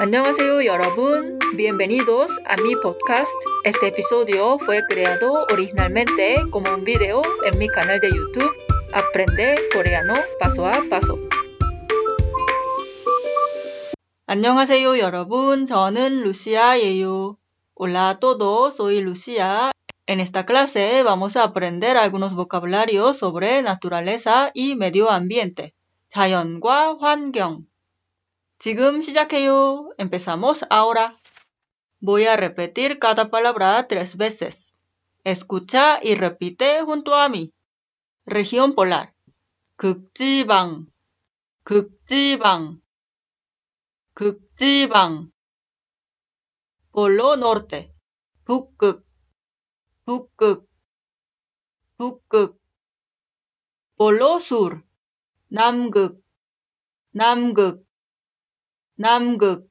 Annyeonghaseyo, 여러분. Bienvenidos a mi podcast. Este episodio fue creado originalmente como un video en mi canal de YouTube Aprende Coreano Paso a Paso. 안녕하세요, 여러분. 저는 루시아예요. Hola a todos, soy Lucia. En esta clase vamos a aprender algunos vocabularios sobre naturaleza y medio ambiente. 자연과 환경. 지금 시작해요. Empezamos ahora. Voy a repetir cada palabra tres veces. Escucha y repite junto a mí. Región polar. 극지방, 극지방, 극지방. Polo norte. 북극, 북극, 북극. Polo sur. 남극, 남극, 남극.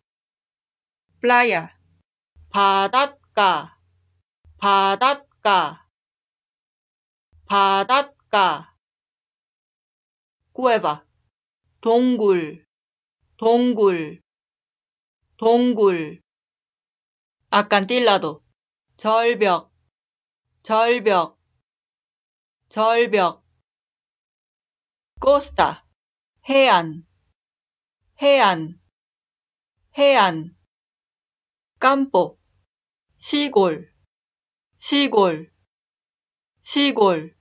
Playa. 바닷가, 바닷가, 바닷가. Cueva. 동굴, 동굴, 동굴. Acantilado. 절벽, 절벽, 절벽. Costa. 해안, 해안, 해안. campo. 시골, 시골, 시골.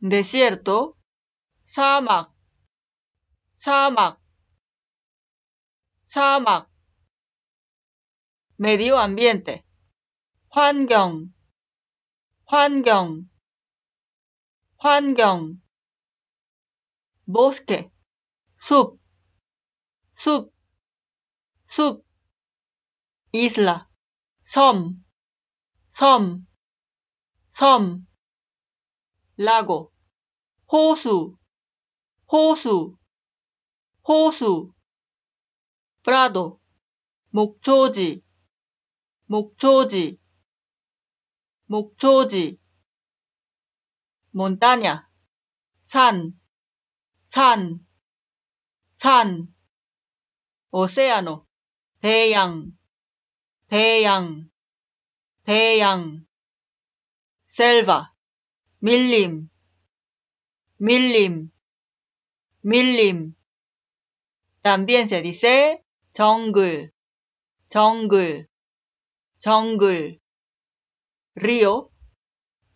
desierto. 사막, 사막, 사막. medio ambiente. 환경, 환경, 환경. bosque. 숲, 숲, 숲. isla. 섬, 섬, 섬. lago. 호수, 호수, 호수. prado. 목초지, 목초지, 목초지. montaña. 산, 산, 산. océano. 대양, 대양, 대양. selva. 밀림, 밀림, 밀림. También se dice 정글, 정글, 정글. río,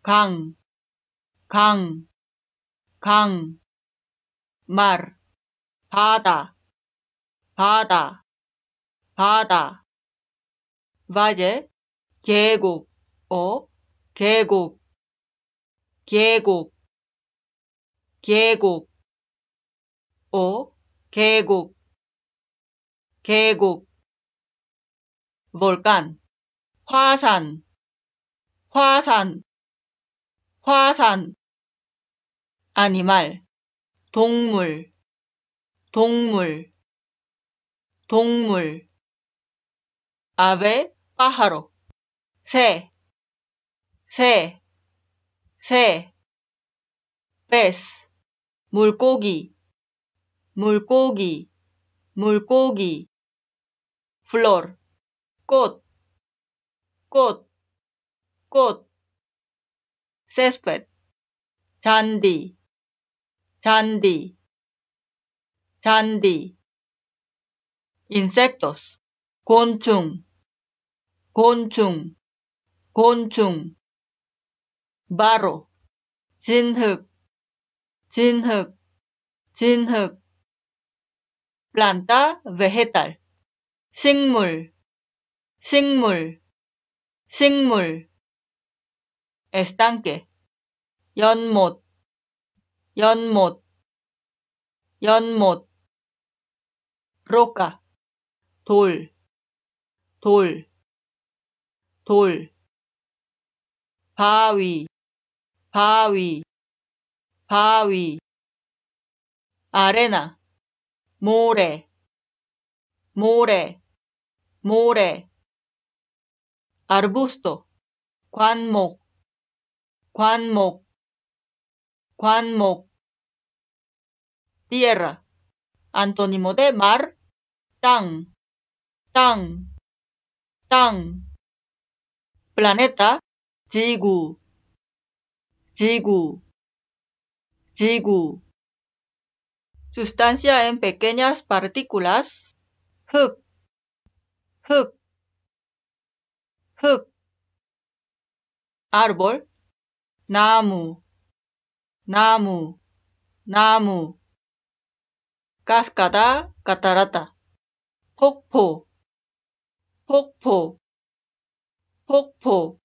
강, 강, 강. mar, 바다, 바다, 바다. valle, 계곡, 어, 계곡, 계곡, 계곡, 어, 계곡, 계곡. volcán, 화산, 화산, 화산. animal, 동물, 동물, 동물. Ave, pájaro, 새, 새, 새. pez, 물고기, 물고기, 물고기. flor, 꽃, 꽃, 꽃. césped, 잔디, 잔디, 잔디. insectos, 곤충, 곤충, 곤충. barro, 진흙, 진흙, 진흙. planta vegetal, 식물, 식물, 식물. estanque, 연못, 연못, 연못. roca, 돌, 돌, 돌. 바위, 바위, 바위. 아레나, 모래, 모래, 모래. arbusto, 관목, 관목, 관목. tierra, antónimo de mar, 땅, 땅, 땅. Planeta, 지구, 지구, 지구. Sustancia en pequeñas partículas, 흙, 흙, 흙. árbol, 나무, 나무, 나무. cascada, catarata. 폭포, 폭포, 폭포.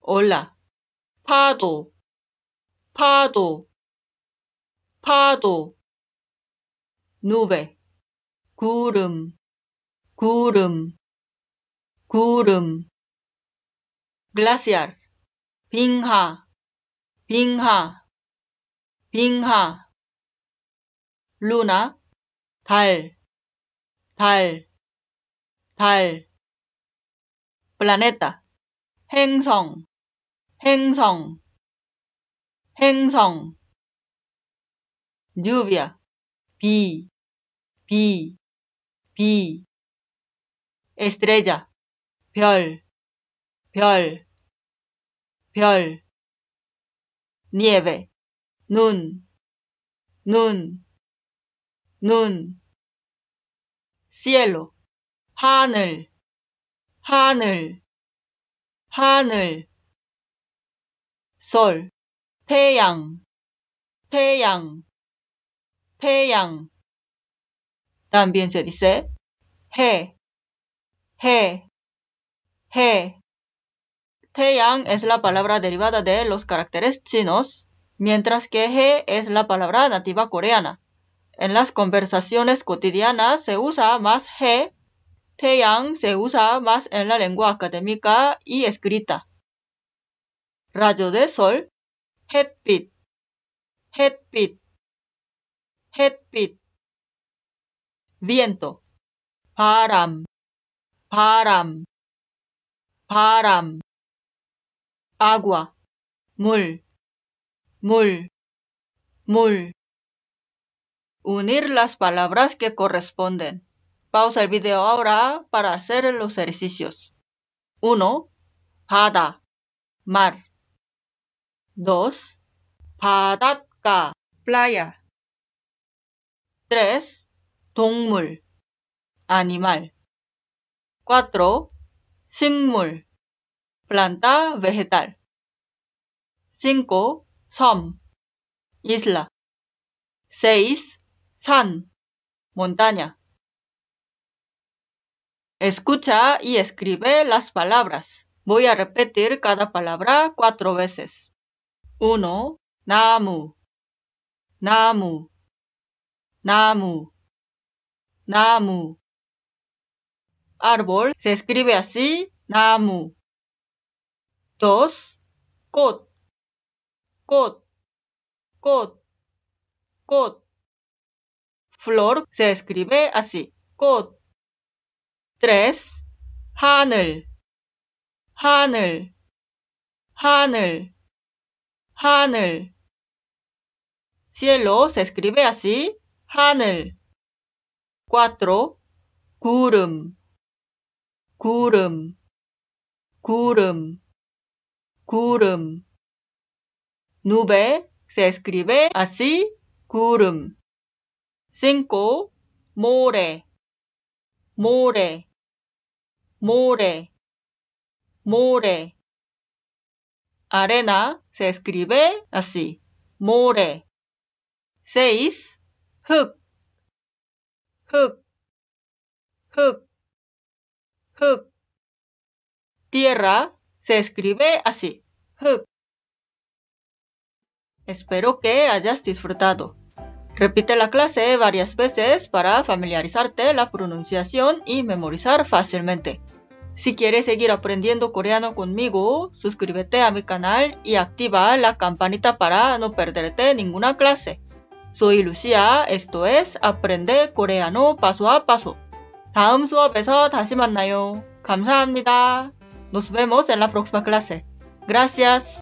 올라, 파도, 파도, 파도. nube, 구름, 구름, 구름. glaciar, 빙하, 빙하, 빙하. 루나, 달, 달, 달. 플라네타, 행성, 행성, 행성. lluvia, 비, 비, 비. estrella, 별, 별, 별. nieve, 눈, 눈, 눈. cielo, 하늘, 하늘, 하늘. sol, 태양, 태양, 태양. También se dice he, he, he. 태양 es la palabra derivada de los caracteres chinos, mientras que he es la palabra nativa coreana. En las conversaciones cotidianas se usa más he, Taeyang se usa más en la lengua académica y escrita. Rayo de sol, headbit, headbit, headbit. Viento, param, param, param. Agua, mul, mul, mul. Unir las palabras que corresponden. Pausa el video ahora para hacer los ejercicios. 1. 바다, mar. 2. 바닷가, playa. 3. 동물, animal. 4. 식물, planta vegetal. 5. 섬, isla. 6. San, montaña. Escucha y escribe las palabras. Voy a repetir cada palabra cuatro veces. 1. 나무, 나무, 나무, 나무. Árbol se escribe así, 나무. 2. 꽃, 꽃, 꽃, 꽃. flor se escribe así. 꽃. 3. 하늘, 하늘, 하늘, 하늘. cielo se escribe así. 하늘. 4. 구름, 구름, 구름, 구름. nube se escribe así. 구름. 5. More, more, More. More. Arena se escribe así. More. 6. Hook. Hook. Hook. Hook. Tierra se escribe así. Hook. Espero que hayas disfrutado. Repite la clase varias veces para familiarizarte la pronunciación y memorizar fácilmente. Si quieres seguir aprendiendo coreano conmigo, suscríbete a mi canal y activa la campanita para no perderte ninguna clase. Soy Lucia, esto es Aprende Coreano Paso a Paso. 다음 수업에서 다시 만나요. 감사합니다. Nos vemos en la próxima clase. Gracias.